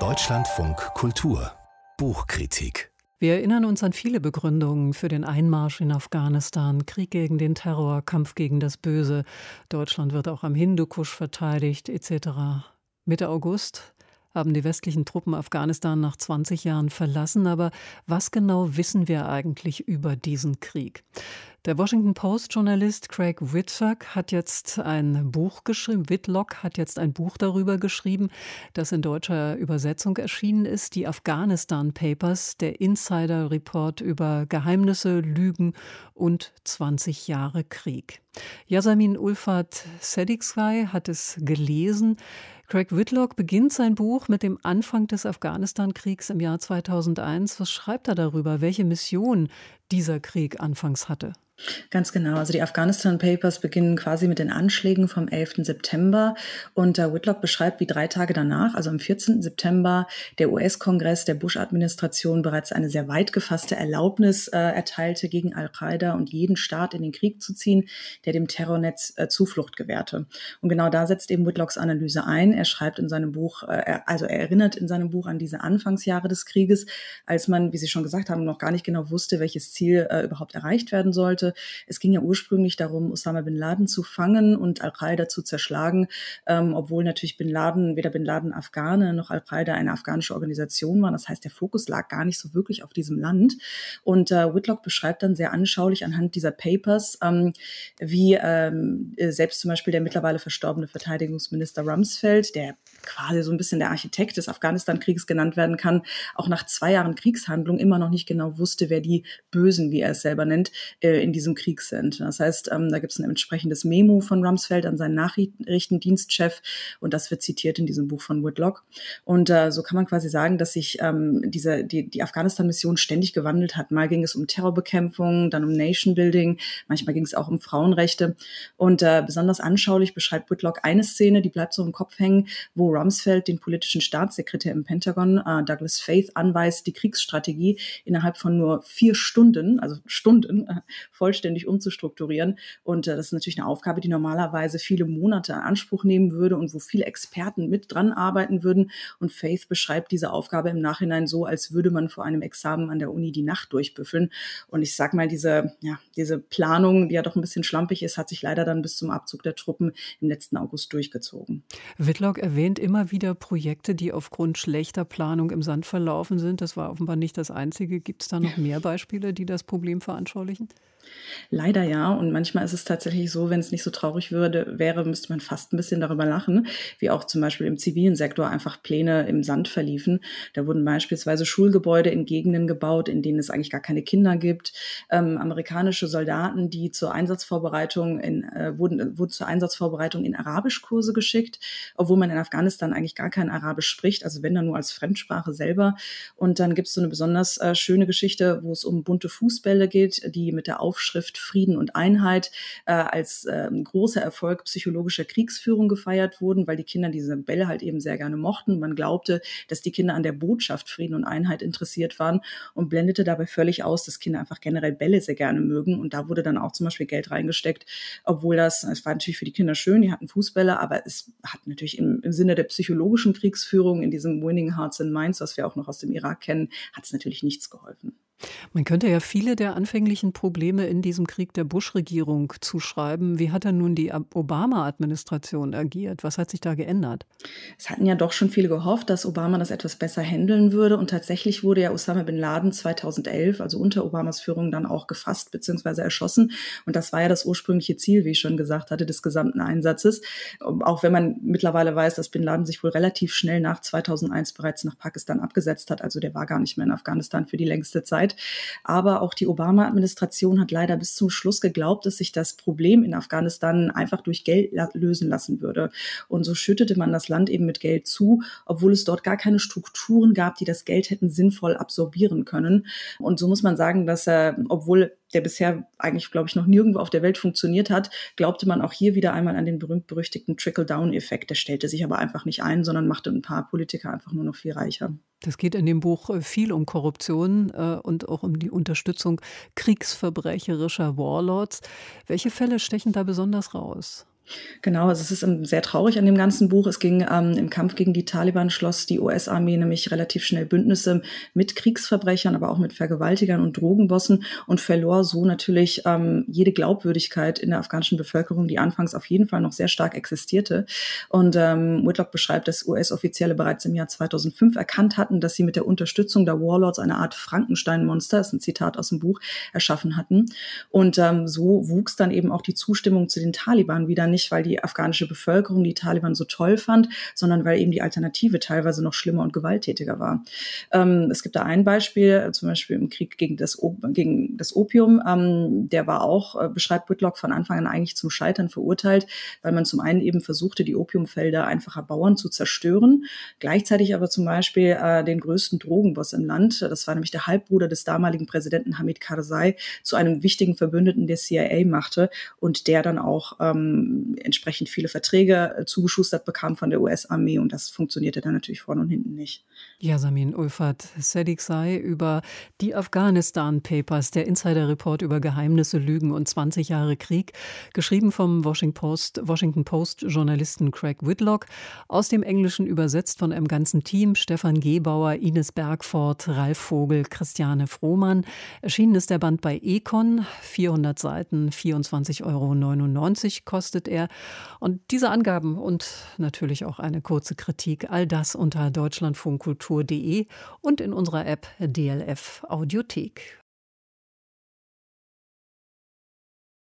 Deutschlandfunk Kultur Buchkritik wir erinnern uns an viele Begründungen für den Einmarsch in Afghanistan, Krieg gegen den Terror, Kampf gegen das Böse. Deutschland wird auch am Hindukusch verteidigt, etc. Mitte August haben die westlichen Truppen Afghanistan nach 20 Jahren verlassen. Aber was genau wissen wir eigentlich über diesen Krieg? Der Washington Post-Journalist Craig Whitlock hat jetzt ein Buch geschrieben. Whitlock hat jetzt ein Buch darüber geschrieben, das in deutscher Übersetzung erschienen ist. Die Afghanistan Papers, der Insider Report über Geheimnisse, Lügen und 20 Jahre Krieg. Yasamin Ulfat Sediksvai hat es gelesen. Craig Whitlock beginnt sein Buch mit dem Anfang des Afghanistan-Kriegs im Jahr 2001. Was schreibt er darüber? Welche Mission dieser Krieg anfangs hatte? Ganz genau. Also die Afghanistan Papers beginnen quasi mit den Anschlägen vom 11. September und äh, Whitlock beschreibt, wie drei Tage danach, also am 14. September, der US-Kongress der Bush-Administration bereits eine sehr weit gefasste Erlaubnis äh, erteilte, gegen Al-Qaida und jeden Staat in den Krieg zu ziehen, der dem Terrornetz äh, Zuflucht gewährte. Und genau da setzt eben Whitlocks Analyse ein. Er schreibt in seinem Buch, äh, also er erinnert in seinem Buch an diese Anfangsjahre des Krieges, als man, wie Sie schon gesagt haben, noch gar nicht genau wusste, welches Ziel äh, überhaupt erreicht werden sollte. Es ging ja ursprünglich darum, Osama bin Laden zu fangen und Al-Qaida zu zerschlagen, ähm, obwohl natürlich bin Laden, weder bin Laden Afghane noch Al-Qaida eine afghanische Organisation war. Das heißt, der Fokus lag gar nicht so wirklich auf diesem Land. Und äh, Whitlock beschreibt dann sehr anschaulich anhand dieser Papers, ähm, wie ähm, selbst zum Beispiel der mittlerweile verstorbene Verteidigungsminister Rumsfeld, der quasi so ein bisschen der Architekt des Afghanistan-Kriegs genannt werden kann, auch nach zwei Jahren Kriegshandlung immer noch nicht genau wusste, wer die Bösen, wie er es selber nennt, äh, in diesem Krieg sind. Das heißt, ähm, da gibt es ein entsprechendes Memo von Rumsfeld an seinen Nachrichtendienstchef und das wird zitiert in diesem Buch von Whitlock. Und äh, so kann man quasi sagen, dass sich ähm, diese, die, die Afghanistan-Mission ständig gewandelt hat. Mal ging es um Terrorbekämpfung, dann um Nation Building, manchmal ging es auch um Frauenrechte. Und äh, besonders anschaulich beschreibt Whitlock eine Szene, die bleibt so im Kopf hängen, wo Rumsfeld den politischen Staatssekretär im Pentagon, Douglas Faith, anweist, die Kriegsstrategie innerhalb von nur vier Stunden, also Stunden, äh, vollständig umzustrukturieren. Und äh, das ist natürlich eine Aufgabe, die normalerweise viele Monate in Anspruch nehmen würde und wo viele Experten mit dran arbeiten würden. Und Faith beschreibt diese Aufgabe im Nachhinein so, als würde man vor einem Examen an der Uni die Nacht durchbüffeln. Und ich sag mal, diese, ja, diese Planung, die ja doch ein bisschen schlampig ist, hat sich leider dann bis zum Abzug der Truppen im letzten August durchgezogen. Whitlock erwähnt immer wieder Projekte, die aufgrund schlechter Planung im Sand verlaufen sind. Das war offenbar nicht das einzige. Gibt es da noch mehr Beispiele, die das Problem veranschaulichen? Leider ja. Und manchmal ist es tatsächlich so, wenn es nicht so traurig würde, wäre, müsste man fast ein bisschen darüber lachen, wie auch zum Beispiel im zivilen Sektor einfach Pläne im Sand verliefen. Da wurden beispielsweise Schulgebäude in Gegenden gebaut, in denen es eigentlich gar keine Kinder gibt. Ähm, amerikanische Soldaten, die zur Einsatzvorbereitung in, äh, wurden, wurden zur Einsatzvorbereitung in Arabischkurse geschickt, obwohl man in Afghanistan eigentlich gar kein Arabisch spricht, also wenn dann nur als Fremdsprache selber. Und dann gibt es so eine besonders äh, schöne Geschichte, wo es um bunte Fußbälle geht, die mit der Auf Aufschrift Frieden und Einheit äh, als äh, großer Erfolg psychologischer Kriegsführung gefeiert wurden, weil die Kinder diese Bälle halt eben sehr gerne mochten. Man glaubte, dass die Kinder an der Botschaft Frieden und Einheit interessiert waren und blendete dabei völlig aus, dass Kinder einfach generell Bälle sehr gerne mögen. Und da wurde dann auch zum Beispiel Geld reingesteckt, obwohl das, es war natürlich für die Kinder schön, die hatten Fußbälle, aber es hat natürlich im, im Sinne der psychologischen Kriegsführung in diesem Winning Hearts and Minds, was wir auch noch aus dem Irak kennen, hat es natürlich nichts geholfen. Man könnte ja viele der anfänglichen Probleme in diesem Krieg der Bush-Regierung zuschreiben. Wie hat denn nun die Obama-Administration agiert? Was hat sich da geändert? Es hatten ja doch schon viele gehofft, dass Obama das etwas besser handeln würde. Und tatsächlich wurde ja Osama bin Laden 2011, also unter Obamas Führung, dann auch gefasst bzw. erschossen. Und das war ja das ursprüngliche Ziel, wie ich schon gesagt hatte, des gesamten Einsatzes. Auch wenn man mittlerweile weiß, dass bin Laden sich wohl relativ schnell nach 2001 bereits nach Pakistan abgesetzt hat. Also der war gar nicht mehr in Afghanistan für die längste Zeit. Aber auch die Obama-Administration hat leider bis zum Schluss geglaubt, dass sich das Problem in Afghanistan einfach durch Geld lösen lassen würde. Und so schüttete man das Land eben mit Geld zu, obwohl es dort gar keine Strukturen gab, die das Geld hätten sinnvoll absorbieren können. Und so muss man sagen, dass er, obwohl der bisher eigentlich, glaube ich, noch nirgendwo auf der Welt funktioniert hat, glaubte man auch hier wieder einmal an den berühmt-berüchtigten Trickle-Down-Effekt. Der stellte sich aber einfach nicht ein, sondern machte ein paar Politiker einfach nur noch viel reicher. Das geht in dem Buch äh, viel um Korruption äh, und auch um die Unterstützung kriegsverbrecherischer Warlords. Welche Fälle stechen da besonders raus? Genau, also es ist ähm, sehr traurig an dem ganzen Buch. Es ging ähm, im Kampf gegen die Taliban schloss die US-Armee nämlich relativ schnell Bündnisse mit Kriegsverbrechern, aber auch mit Vergewaltigern und Drogenbossen und verlor so natürlich ähm, jede Glaubwürdigkeit in der afghanischen Bevölkerung, die anfangs auf jeden Fall noch sehr stark existierte. Und ähm, Whitlock beschreibt, dass US-Offizielle bereits im Jahr 2005 erkannt hatten, dass sie mit der Unterstützung der Warlords eine Art Frankenstein-Monster, ist ein Zitat aus dem Buch, erschaffen hatten. Und ähm, so wuchs dann eben auch die Zustimmung zu den Taliban wieder nicht, weil die afghanische Bevölkerung die Taliban so toll fand, sondern weil eben die Alternative teilweise noch schlimmer und gewalttätiger war. Ähm, es gibt da ein Beispiel, zum Beispiel im Krieg gegen das, gegen das Opium. Ähm, der war auch, äh, beschreibt Whitlock von Anfang an eigentlich zum Scheitern verurteilt, weil man zum einen eben versuchte, die Opiumfelder einfacher Bauern zu zerstören, gleichzeitig aber zum Beispiel äh, den größten Drogenboss im Land, das war nämlich der Halbbruder des damaligen Präsidenten Hamid Karzai, zu einem wichtigen Verbündeten der CIA machte und der dann auch ähm, entsprechend viele Verträge äh, zugeschustert bekam von der US-Armee und das funktionierte dann natürlich vorne und hinten nicht. Yasamin Ulfat, Sedik sei über die Afghanistan Papers, der Insider-Report über Geheimnisse, Lügen und 20 Jahre Krieg, geschrieben vom Washington Post, Washington Post Journalisten Craig Whitlock, aus dem Englischen übersetzt von einem ganzen Team, Stefan Gebauer, Ines Bergford, Ralf Vogel, Christiane Frohmann. Erschienen ist der Band bei Econ, 400 Seiten, 24,99 Euro kostet er. Und diese Angaben und natürlich auch eine kurze Kritik, all das unter deutschlandfunkkultur.de und in unserer App DLF Audiothek.